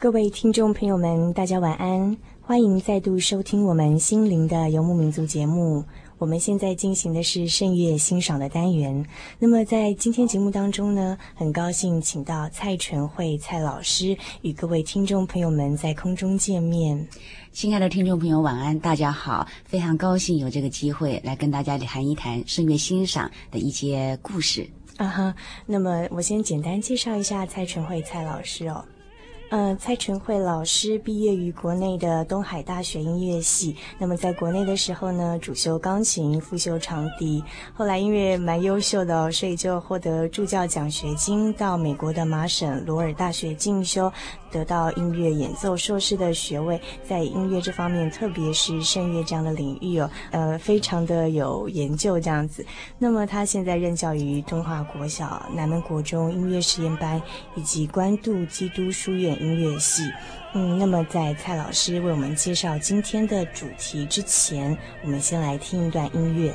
各位听众朋友们，大家晚安，欢迎再度收听我们心灵的游牧民族节目。我们现在进行的是圣乐欣赏的单元。那么在今天节目当中呢，很高兴请到蔡纯慧蔡老师与各位听众朋友们在空中见面。亲爱的听众朋友，晚安，大家好，非常高兴有这个机会来跟大家谈一谈圣乐欣赏的一些故事。啊哈，那么我先简单介绍一下蔡纯慧蔡老师哦。呃，蔡纯慧老师毕业于国内的东海大学音乐系。那么在国内的时候呢，主修钢琴，副修长笛。后来因为蛮优秀的哦，所以就获得助教奖学金，到美国的麻省罗尔大学进修，得到音乐演奏硕士的学位。在音乐这方面，特别是声乐这样的领域哦，呃，非常的有研究这样子。那么他现在任教于敦化国小、南门国中音乐实验班，以及关渡基督书院。音乐系，嗯，那么在蔡老师为我们介绍今天的主题之前，我们先来听一段音乐。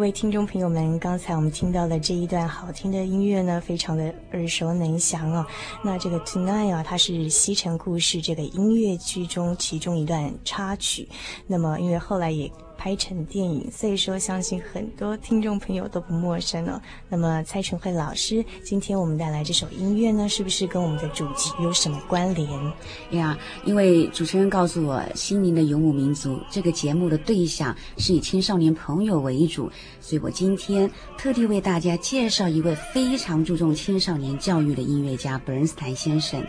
各位听众朋友们，刚才我们听到的这一段好听的音乐呢，非常的耳熟能详哦。那这个 Tonight 啊，它是《西城故事》这个音乐剧中其中一段插曲。那么，因为后来也拍成电影，所以说相信很多听众朋友都不陌生了。那么蔡纯慧老师，今天我们带来这首音乐呢，是不是跟我们的主题有什么关联？呀，因为主持人告诉我，《心灵的游牧民族》这个节目的对象是以青少年朋友为主，所以我今天特地为大家介绍一位非常注重青少年教育的音乐家——伯恩斯坦先生。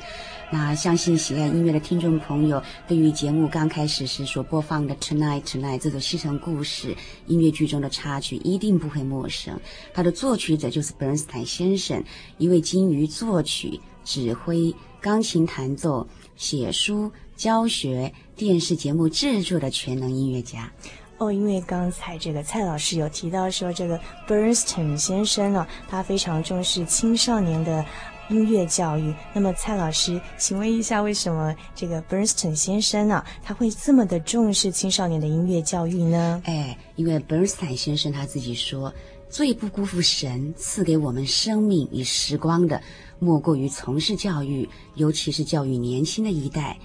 那相信喜爱音乐的听众朋友，对于节目刚开始时所播放的《Tonight Tonight》这首西城故事音乐剧中的插曲，一定不会陌生。它的作曲者就是伯恩斯坦先生，一位精于作曲、指挥、钢琴弹奏、写书、教学、电视节目制作的全能音乐家。哦，因为刚才这个蔡老师有提到说，这个伯恩斯坦先生呢，他非常重视青少年的。音乐教育。那么，蔡老师，请问一下，为什么这个 Bernstein 先生呢、他会这么的重视青少年的音乐教育呢？哎，因为 Bernstein 先生他自己说，最不辜负神赐给我们生命与时光的，莫过于从事教育，尤其是教育年轻的一代。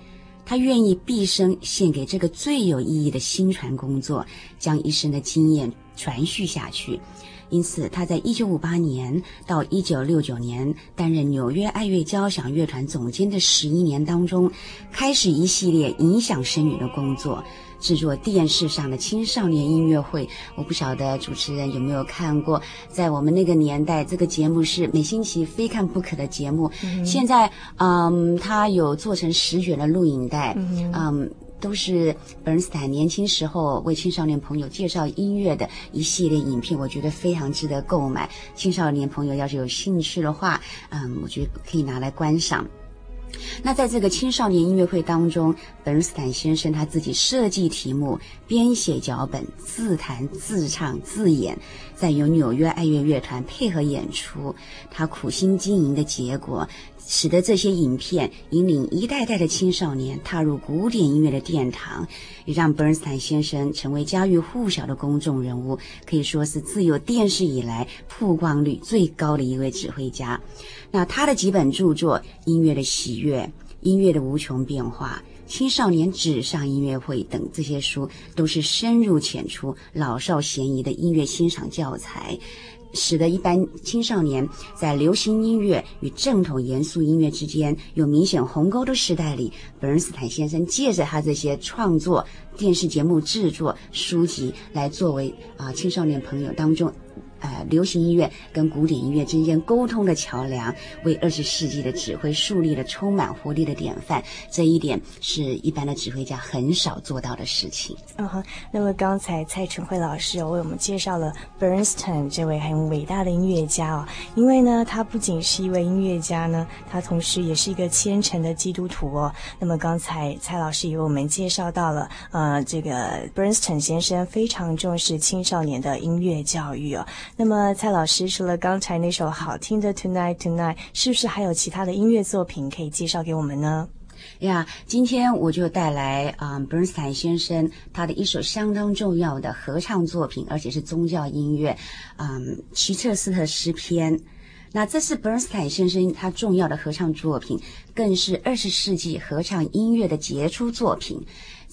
他愿意毕生献给这个最有意义的薪传工作，将一生的经验传续下去。因此，他在1958年到1969年担任纽约爱乐交响乐团总监的十一年当中，开始一系列影响深远的工作，制作电视上的青少年音乐会。我不晓得主持人有没有看过，在我们那个年代，这个节目是每星期非看不可的节目。嗯、现在，嗯，他有做成十卷的录影带，嗯。嗯都是本恩斯坦年轻时候为青少年朋友介绍音乐的一系列影片，我觉得非常值得购买。青少年朋友要是有兴趣的话，嗯，我觉得可以拿来观赏。那在这个青少年音乐会当中，伯恩斯坦先生他自己设计题目、编写脚本、自弹自唱自演，再由纽约爱乐乐团配合演出，他苦心经营的结果。使得这些影片引领一代代的青少年踏入古典音乐的殿堂，也让伯恩斯坦先生成为家喻户晓的公众人物，可以说是自有电视以来曝光率最高的一位指挥家。那他的几本著作《音乐的喜悦》《音乐的无穷变化》《青少年纸上音乐会等这些书，都是深入浅出、老少咸宜的音乐欣赏教材。使得一般青少年在流行音乐与正统严肃音乐之间有明显鸿沟的时代里，本恩斯坦先生借着他这些创作、电视节目制作、书籍，来作为啊、青少年朋友当中。呃，流行音乐跟古典音乐之间沟通的桥梁，为二十世纪的指挥树立了充满活力的典范。这一点是一般的指挥家很少做到的事情。嗯哼，那么刚才蔡淳惠老师为我们介绍了 Bernstein 这位很伟大的音乐家哦，因为呢，他不仅是一位音乐家呢，他同时也是一个虔诚的基督徒哦。那么刚才蔡老师也为我们介绍到了，呃，这个 Bernstein 先生非常重视青少年的音乐教育哦。那么，蔡老师除了刚才那首好听的《Tonight Tonight》，是不是还有其他的音乐作品可以介绍给我们呢？呀，今天我就带来啊，Bernstein 先生他的一首相当重要的合唱作品，而且是宗教音乐，嗯，齐彻斯特诗篇。那这是 Bernstein 先生他重要的合唱作品，更是二十世纪合唱音乐的杰出作品。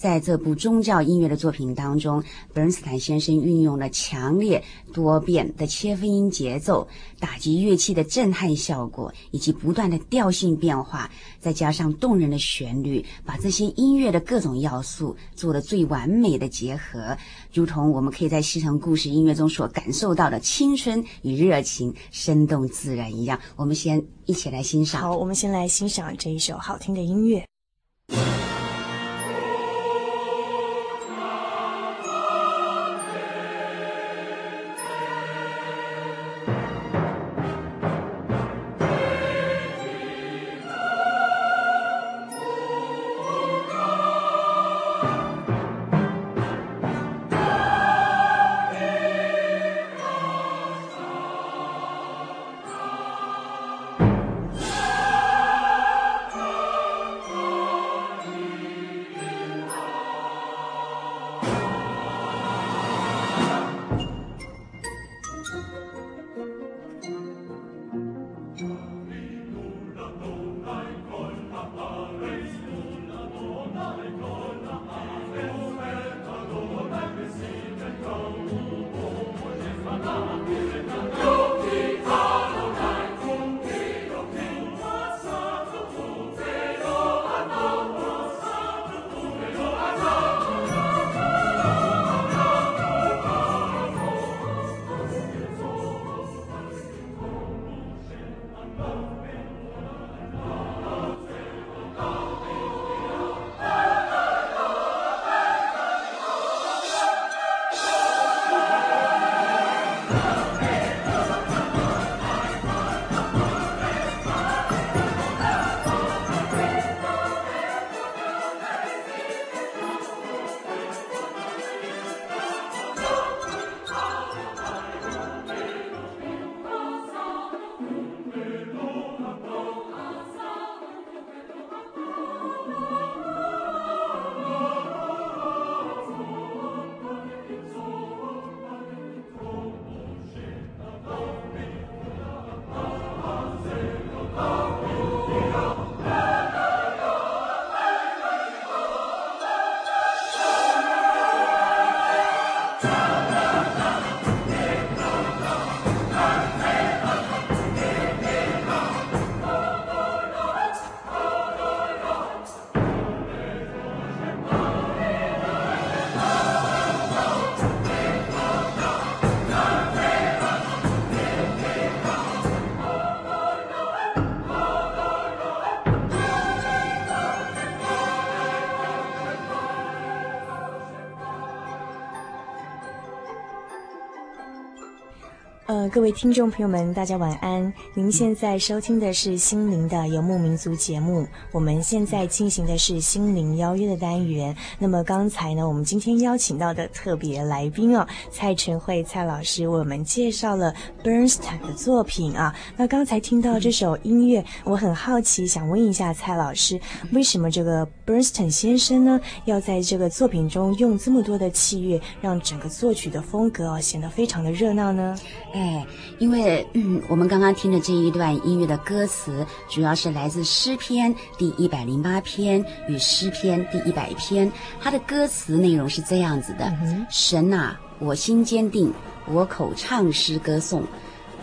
在这部宗教音乐的作品当中，本恩斯坦先生运用了强烈多变的切分音节奏，打击乐器的震撼效果，以及不断的调性变化，再加上动人的旋律，把这些音乐的各种要素做了最完美的结合，如同我们可以在西城故事音乐中所感受到的青春与热情，生动自然一样。我们先一起来欣赏。好，我们先来欣赏这一首好听的音乐。各位听众朋友们，大家晚安。您现在收听的是《心灵的游牧民族》节目。我们现在进行的是《心灵邀约》的单元。那么刚才呢，我们今天邀请到的特别来宾哦，蔡晨慧蔡老师为我们介绍了 Bernstein 的作品啊。那刚才听到这首音乐，我很好奇，想问一下蔡老师，为什么这个 Bernstein 先生呢，要在这个作品中用这么多的器乐，让整个作曲的风格哦显得非常的热闹呢？哎，因为嗯，我们刚刚听的这一段音乐的歌词，主要是来自诗篇第一百零八篇与诗篇第一百篇。它的歌词内容是这样子的：嗯、神啊，我心坚定，我口唱诗歌颂，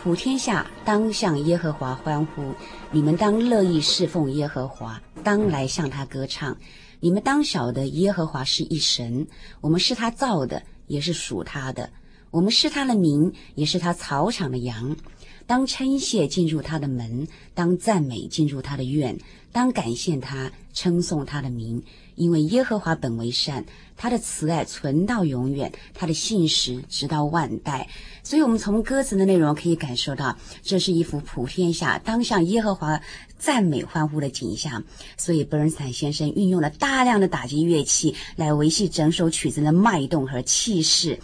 普天下当向耶和华欢呼，你们当乐意侍奉耶和华，当来向他歌唱。你们当晓得耶和华是一神，我们是他造的，也是属他的。我们是他的民，也是他草场的羊。当称谢进入他的门，当赞美进入他的院，当感谢他，称颂他的名。因为耶和华本为善，他的慈爱存到永远，他的信实直到万代。所以，我们从歌词的内容可以感受到，这是一幅普天下当向耶和华赞美欢呼的景象。所以，伯恩斯坦先生运用了大量的打击乐器来维系整首曲子的脉动和气势。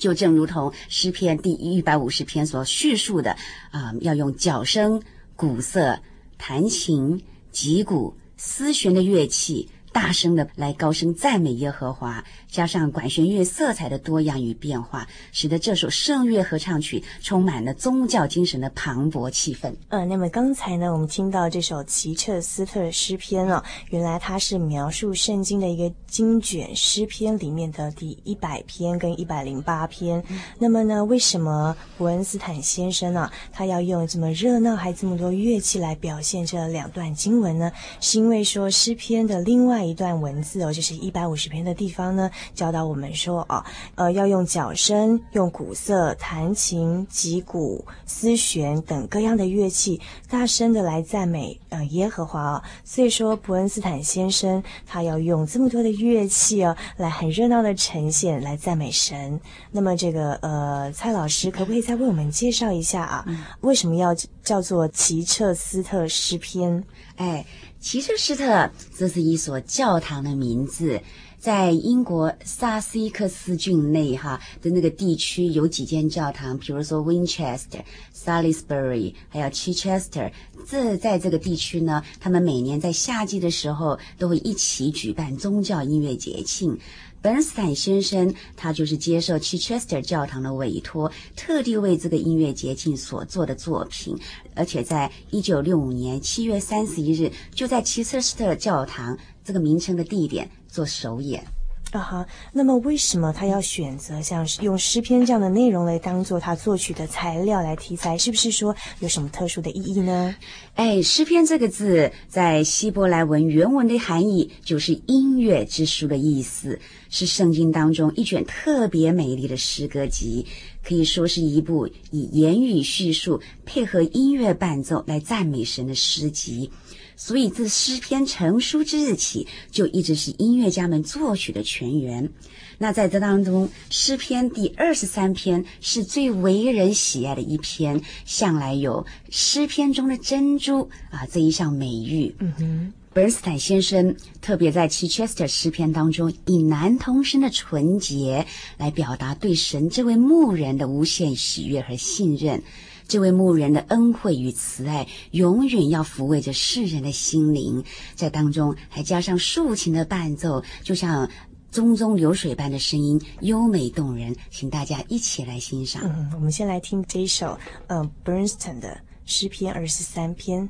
就正如同诗篇第一百五十篇所叙述的，啊、要用角声、鼓瑟、弹琴、击鼓、丝弦的乐器。大声的来高声赞美耶和华，加上管弦乐色彩的多样与变化，使得这首圣乐合唱曲充满了宗教精神的磅礴气氛。呃，那么刚才呢，我们听到这首齐彻斯特诗篇了，原来它是描述圣经的一个经卷诗篇里面的第一百篇跟一百零八篇。那么呢，为什么伯恩斯坦先生呢，他要用这么热闹还这么多乐器来表现这两段经文呢？是因为说诗篇的另外一段文字哦，就是一百五十篇的地方呢，教导我们说哦，呃，要用脚声、用鼓瑟、弹琴、击鼓、丝弦等各样的乐器，大声的来赞美呃耶和华哦。所以说，伯恩斯坦先生他要用这么多的乐器哦，来很热闹的呈现，来赞美神。那么这个呃，蔡老师可不可以再为我们介绍一下啊？嗯、为什么要叫做奇彻斯特诗篇？哎。齐彻斯特，这是一所教堂的名字，在英国萨斯克斯郡内哈的那个地区有几间教堂，比如说 Winchester、Salisbury，还有 Chichester。这在这个地区呢，他们每年在夏季的时候都会一起举办宗教音乐节庆。本斯坦先生，他就是接受 Chichester 教堂的委托，特地为这个音乐节庆所做的作品，而且在一九六五年七月三十一日，就在 Chichester 教堂这个名称的地点做首演。啊哈，那么为什么他要选择像用诗篇这样的内容来当做他作曲的材料来题材？是不是说有什么特殊的意义呢？哎，诗篇这个字在希伯来文原文的含义就是音乐之书的意思，是圣经当中一卷特别美丽的诗歌集，可以说是一部以言语叙述配合音乐伴奏来赞美神的诗集。所以自诗篇成书之日起，就一直是音乐家们作曲的泉源。那在这当中，诗篇第二十三篇是最为人喜爱的一篇，向来有诗篇中的珍珠啊这一项美誉。嗯哼，伯恩斯坦先生特别在 Chichester 诗篇当中，以男童声的纯洁来表达对神这位牧人的无限喜悦和信任。这位牧人的恩惠与慈爱，永远要抚慰着世人的心灵。在当中还加上竖琴的伴奏，就像淙淙流水般的声音，优美动人。请大家一起来欣赏。嗯，我们先来听这一首，呃，Bernstein 的诗篇二十三篇。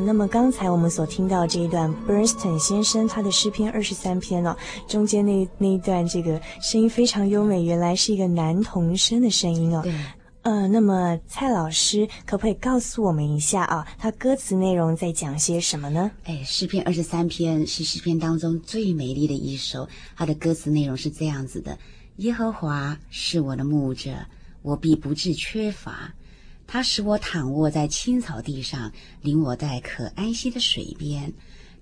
呃，那么刚才我们所听到这一段 Bernstein 先生他的诗篇二十三篇哦，中间那那一段这个声音非常优美，原来是一个男童声的声音哦。对。呃，那么蔡老师可不可以告诉我们一下啊，他歌词内容在讲些什么呢？哎，诗篇二十三篇是诗篇当中最美丽的一首，它的歌词内容是这样子的：耶和华是我的牧者，我必不致缺乏。他使我躺卧在青草地上，领我在可安息的水边。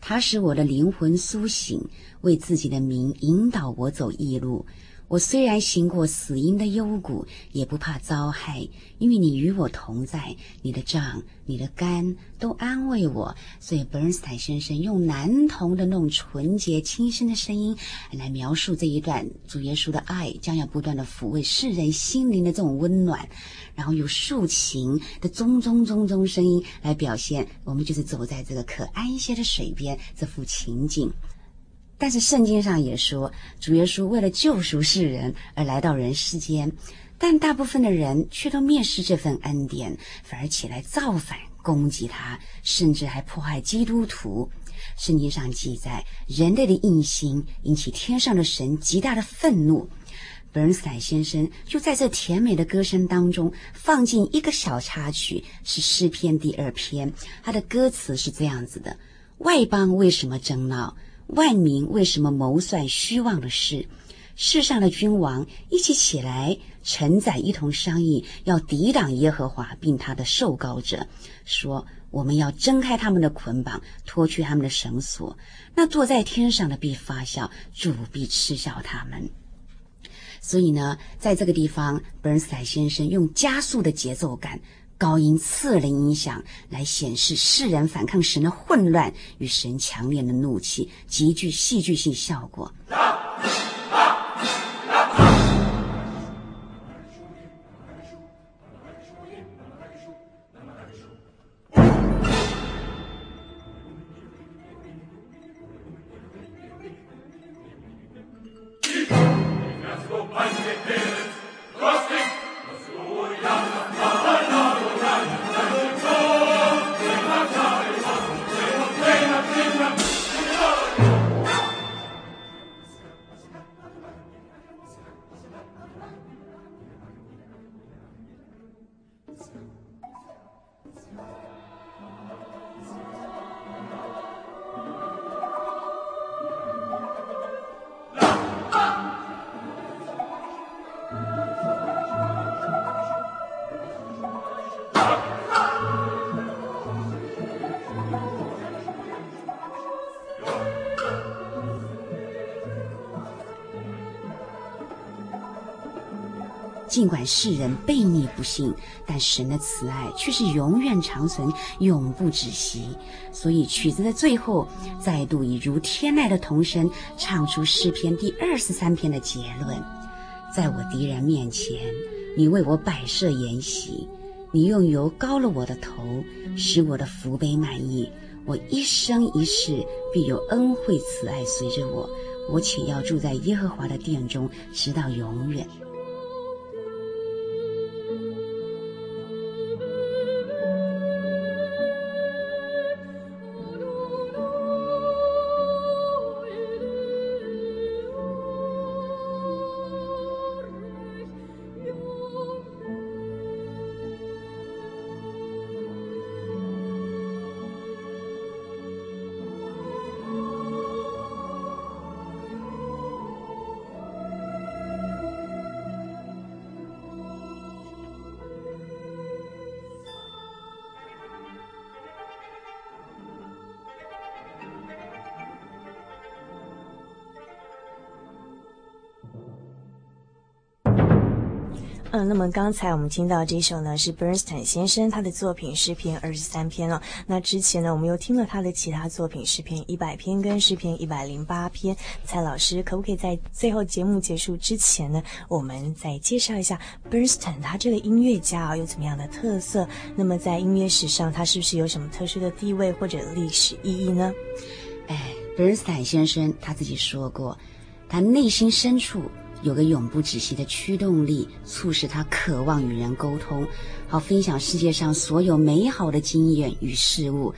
他使我的灵魂苏醒，为自己的名引导我走义路。我虽然行过死荫的幽谷，也不怕遭害，因为你与我同在。你的杖、你的竿都安慰我。所以，伯恩斯坦先生用男童的那种纯洁、轻声的声音来描述这一段主耶稣的爱将要不断的抚慰世人心灵的这种温暖，然后有竖琴的钟钟钟钟声音来表现，我们就是走在这个可安歇的水边这幅情景。但是圣经上也说，主耶稣为了救赎世人而来到人世间，但大部分的人却都蔑视这份恩典，反而起来造反攻击他，甚至还迫害基督徒。圣经上记载，人类的硬心引起天上的神极大的愤怒。伯恩斯坦先生就在这甜美的歌声当中放进一个小插曲，是诗篇第二篇，他的歌词是这样子的：外邦为什么争闹？万民为什么谋算虚妄的事？世上的君王一起起来，臣宰一同商议，要抵挡耶和华并他的受膏者，说：我们要挣开他们的捆绑，脱去他们的绳索。那坐在天上的必发笑，主必嗤笑他们。所以呢，在这个地方，伯恩斯坦先生用加速的节奏感。高音刺耳的音响来显示世人反抗神的混乱与神强烈的怒气，极具戏剧性效果。尽管世人悖逆不信，但神的慈爱却是永远长存、永不止息。所以曲子的最后，再度以如天籁的童声唱出诗篇第二十三篇的结论：在我敌人面前，你为我摆设筵席，你用油膏了我的头，使我的福杯满溢。我一生一世必有恩惠慈爱随着我，我且要住在耶和华的殿中，直到永远。嗯，那么刚才我们听到这首呢，是 Bernstein 先生他的作品诗篇二十三篇了。那之前呢，我们又听了他的其他作品诗篇一百篇跟诗篇一百零八篇。蔡老师可不可以在最后节目结束之前呢，我们再介绍一下 Bernstein 他这个音乐家啊有怎么样的特色？那么在音乐史上，他是不是有什么特殊的地位或者历史意义呢？哎，Bernstein 先生他自己说过，他内心深处。有个永不止息的驱动力，促使他渴望与人沟通，好分享世界上所有美好的经验与事物。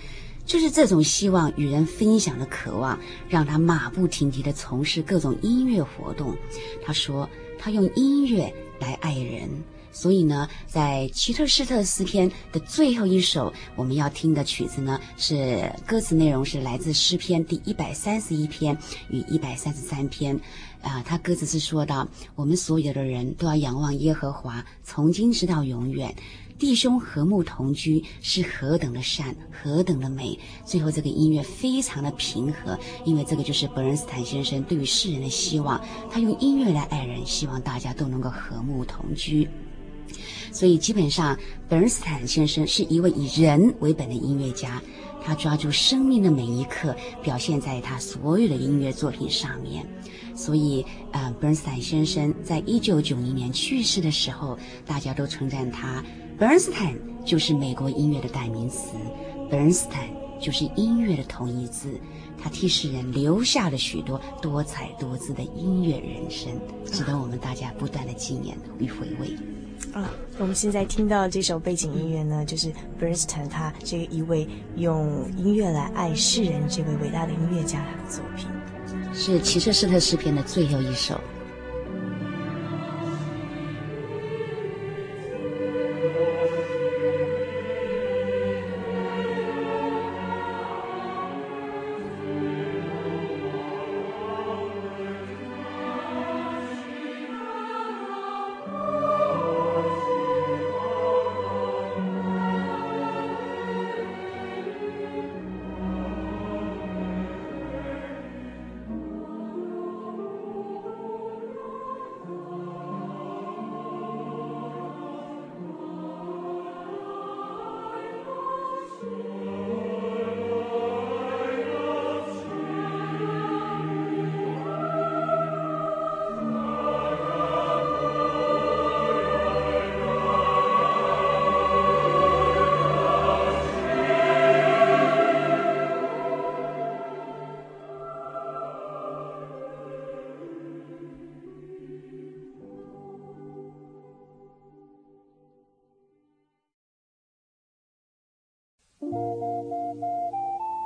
就是这种希望与人分享的渴望，让他马不停蹄地从事各种音乐活动。他说，他用音乐来爱人。所以呢，在奇特施特诗篇的最后一首，我们要听的曲子呢，是歌词内容是来自诗篇第一百三十一篇与一百三十三篇。啊、他歌词是说到：我们所有的人都要仰望耶和华，从今直到永远。弟兄和睦同居是何等的善，何等的美。最后这个音乐非常的平和，因为这个就是伯恩斯坦先生对于世人的希望。他用音乐来爱人，希望大家都能够和睦同居。所以，基本上，伯恩斯坦先生是一位以人为本的音乐家，他抓住生命的每一刻，表现在他所有的音乐作品上面。所以，呃，伯恩斯坦先生在一九九零年去世的时候，大家都称赞他，伯恩斯坦就是美国音乐的代名词，伯恩斯坦就是音乐的同义字。他替世人留下了许多多彩多姿的音乐人生，值得我们大家不断的纪念与回味。啊，我们现在听到这首背景音乐呢，就是伯恩斯坦他这一位用音乐来爱世人这位伟大的音乐家的作品，是齐特施特诗篇的最后一首。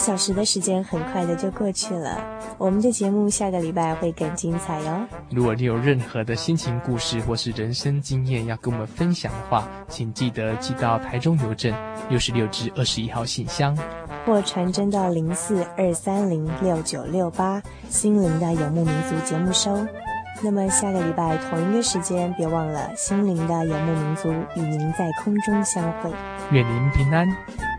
小时的时间很快的就过去了，我们的节目下个礼拜会更精彩哟。如果你有任何的心情故事或是人生经验要跟我们分享的话，请记得寄到台中邮政六十六至二十一号信箱，或传真到零四二三零六九六八心灵的游牧民族节目收。那么下个礼拜同一个时间，别忘了心灵的游牧民族与您在空中相会。愿您平安。